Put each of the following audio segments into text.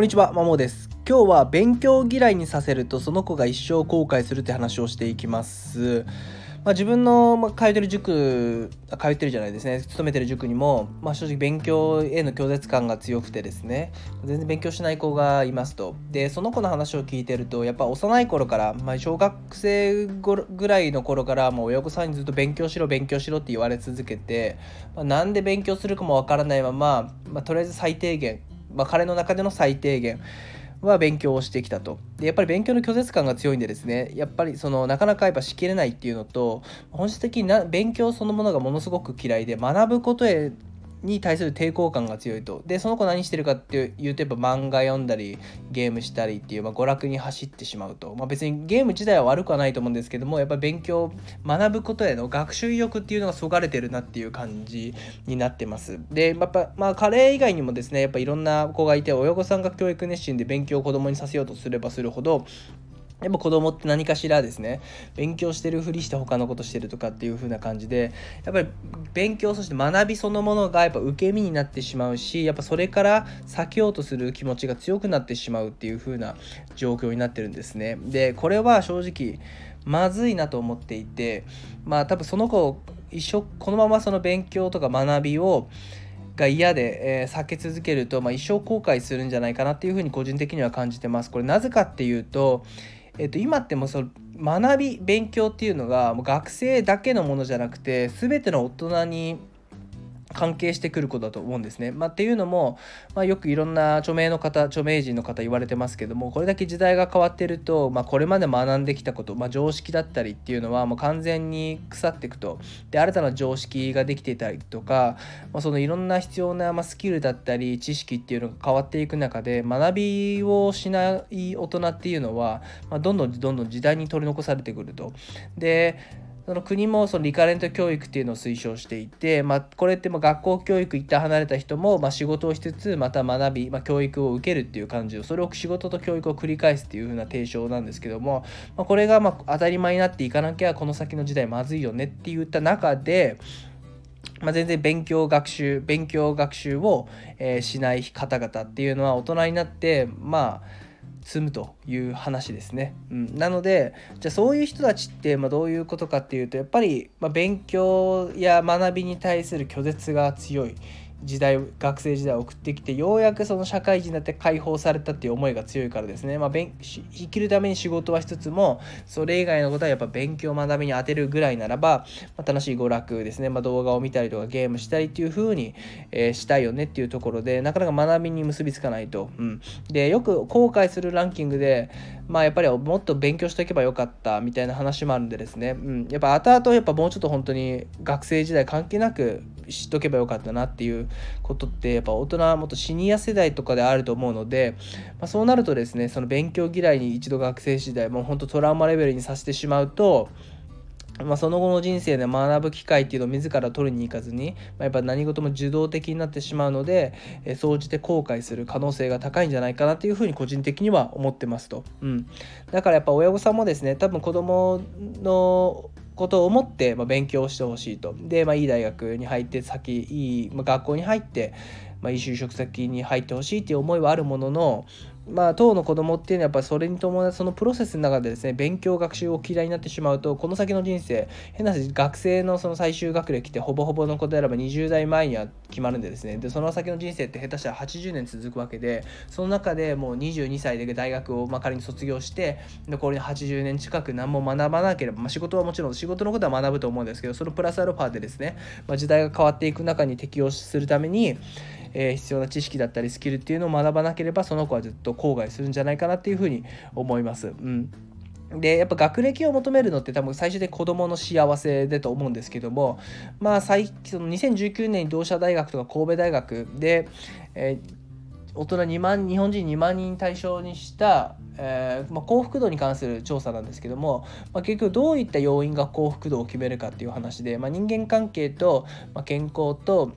こんにちは、まもです。今日は勉強嫌いにさせるとその子が一生後悔するって話をしていきます。まあ、自分の、ま通ってる塾、通ってるじゃないですね、勤めてる塾にも、まあ、正直勉強への拒絶感が強くてですね、全然勉強しない子がいますと。で、その子の話を聞いてると、やっぱ幼い頃から、まあ、小学生ぐらいの頃から、もう親御さんにずっと勉強しろ、勉強しろって言われ続けて、まあ、なんで勉強するかもわからないまま、ま、とりあえず最低限、まあ、彼の中での最低限は勉強をしてきたと。でやっぱり勉強の拒絶感が強いんでですねやっぱりそのなかなかやっぱしきれないっていうのと本質的にな勉強そのものがものすごく嫌いで学ぶことへに対する抵抗感が強いと。でその子何してるかっていうとやっぱ漫画読んだりゲームしたりっていう、まあ、娯楽に走ってしまうと、まあ、別にゲーム自体は悪くはないと思うんですけどもやっぱ勉強学ぶことへの学習意欲っていうのがそがれてるなっていう感じになってます。でやっぱまあ彼以外にもですねやっぱいろんな子がいて親御さんが教育熱心で勉強を子供にさせようとすればするほどやっぱ子供って何かしらですね勉強してるふりして他のことしてるとかっていう風な感じでやっぱり勉強そして学びそのものがやっぱ受け身になってしまうしやっぱそれから避けようとする気持ちが強くなってしまうっていう風な状況になってるんですねでこれは正直まずいなと思っていてまあ多分その子一生このままその勉強とか学びをが嫌で、えー、避け続けると、まあ、一生後悔するんじゃないかなっていうふうに個人的には感じてます。これなぜかっていうとえっと、今ってもその学び勉強っていうのがもう学生だけのものじゃなくて全ての大人に関係してくることだと思うんですね。まあ、っていうのも、まあ、よくいろんな著名の方著名人の方言われてますけどもこれだけ時代が変わってると、まあ、これまで学んできたこと、まあ、常識だったりっていうのはもう完全に腐っていくとで新たな常識ができていたりとか、まあ、そのいろんな必要な、まあ、スキルだったり知識っていうのが変わっていく中で学びをしない大人っていうのは、まあ、どんどんどんどん時代に取り残されてくると。でその国もそのリカレント教育っていうのを推奨していて、まあ、これっても学校教育一旦離れた人も、ま、仕事をしつつまた学び、まあ、教育を受けるっていう感じをそれを仕事と教育を繰り返すっていう風な提唱なんですけども、まあ、これがま当たり前になっていかなきゃこの先の時代まずいよねって言った中でまあ、全然勉強学習勉強学習を、え、しない方々っていうのは大人になってまあ積むという話ですね。うん、なのでじゃあそういう人たちってまあどういうことかっていうとやっぱりま勉強や学びに対する拒絶が強い時代学生時代を送ってきてようやくその社会人になって解放されたっていう思いが強いからですね、まあ、生きるために仕事はしつつもそれ以外のことはやっぱ勉強学びに当てるぐらいならば、まあ、楽しい娯楽ですね、まあ、動画を見たりとかゲームしたりっていう風に、えー、したいよねっていうところでなかなか学びに結びつかないと、うん、でよく後悔するランキングでまあやっぱりもっと勉強しておけばよかったみたいな話もあるんでですね、うん、やっぱ後々やっぱもうちょっと本当に学生時代関係なく知っとけばよかったなっていうことってやっぱ大人はもっとシニア世代とかであると思うので、まあ、そうなるとですねその勉強嫌いに一度学生時代もうほんとトラウマレベルにさせてしまうとまあ、その後の人生で学ぶ機会っていうのを自ら取りに行かずに、まあ、やっぱ何事も受動的になってしまうので、えー、総じて後悔する可能性が高いんじゃないかなというふうに個人的には思ってますと。うん、だからやっぱ親御さんもですね多分子供のことを思って、まあ、勉強してほしいと。で、まあ、いい大学に入って先いい、まあ、学校に入って、まあ、いい就職先に入ってほしいっていう思いはあるものの、まあ、当の子供っていうのはやっぱりそれに伴うそのプロセスの中でですね勉強学習を嫌いになってしまうとこの先の人生変な話学生のその最終学歴ってほぼほぼのことであれば20代前には決まるんでですね。でその先の人生って下手したら80年続くわけでその中でもう22歳で大学をまあ仮に卒業して残りの80年近く何も学ばなければ、まあ、仕事はもちろん仕事のことは学ぶと思うんですけどそのプラスアルファでですね、まあ、時代が変わっていく中に適応するためにえー、必要な知識だったりスキルっていうのを学ばなければその子はずっと後悔するんじゃないかなっていうふうに思います。うんでやっぱ学歴を求めるのって多分最初で子どもの幸せでと思うんですけどもまあ最その2019年に同社大学とか神戸大学で、えー、大人2万日本人2万人対象にした、えーまあ、幸福度に関する調査なんですけども、まあ、結局どういった要因が幸福度を決めるかっていう話で、まあ、人間関係と、ま、健康と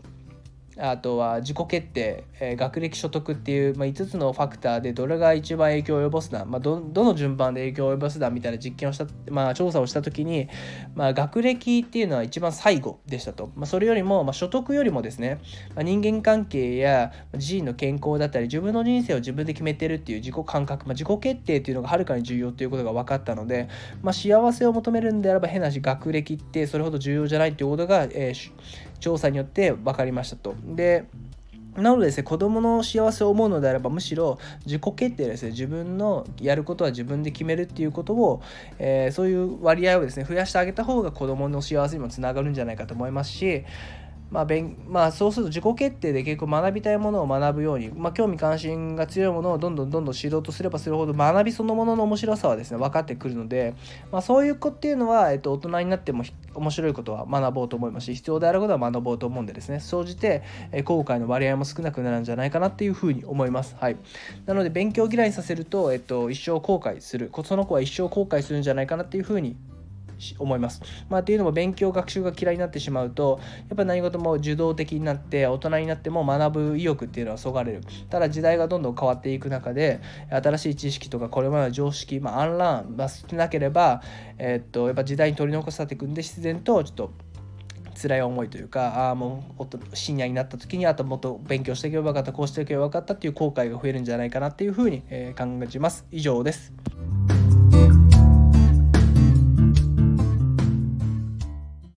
あとは自己決定、え、学歴所得っていう、まあ、5つのファクターでどれが一番影響を及ぼすな、まあ、どの順番で影響を及ぼすなみたいな実験をした、まあ、調査をした時に、まあ、学歴っていうのは一番最後でしたと、まあ、それよりも、まあ、所得よりもですね、まあ、人間関係や自身の健康だったり自分の人生を自分で決めてるっていう自己感覚、まあ、自己決定っていうのがはるかに重要っていうことが分かったので、まあ、幸せを求めるんであれば変なし学歴ってそれほど重要じゃないっていうことが、えー、調査によって分かりましたと。でなのでですね、子供の幸せを思うのであれば、むしろ自己決定ですね、自分のやることは自分で決めるっていうことを、えー、そういう割合をですね、増やしてあげた方が子供の幸せにもつながるんじゃないかと思いますし、まあ勉まあ、そうすると自己決定で結構学びたいものを学ぶように、まあ、興味関心が強いものをどんどんどんどん知ろうとすればするほど学びそのものの面白さはですね分かってくるので、まあ、そういう子っていうのは、えっと、大人になっても面白いことは学ぼうと思いますし必要であることは学ぼうと思うんでですね総じて、え後悔の割合も少なくなるんじゃないかなっていうふうに思います。はい、なので勉強嫌いにさせると、えっと、一生後悔するその子は一生後悔するんじゃないかなっていうふうに思います。まあ、っていうのも勉強学習が嫌いになってしまうとやっぱ何事も受動的になって大人になっても学ぶ意欲っていうのはそがれるただ時代がどんどん変わっていく中で新しい知識とかこれまでの常識、まあ、アンランが少なければ、えー、っとやっぱ時代に取り残されていくんで自然とちょっと辛い思いというかああもう深夜になった時にあともっと勉強していけばよかったこうしていけばよかったっていう後悔が増えるんじゃないかなっていうふうに、えー、感じます以上です。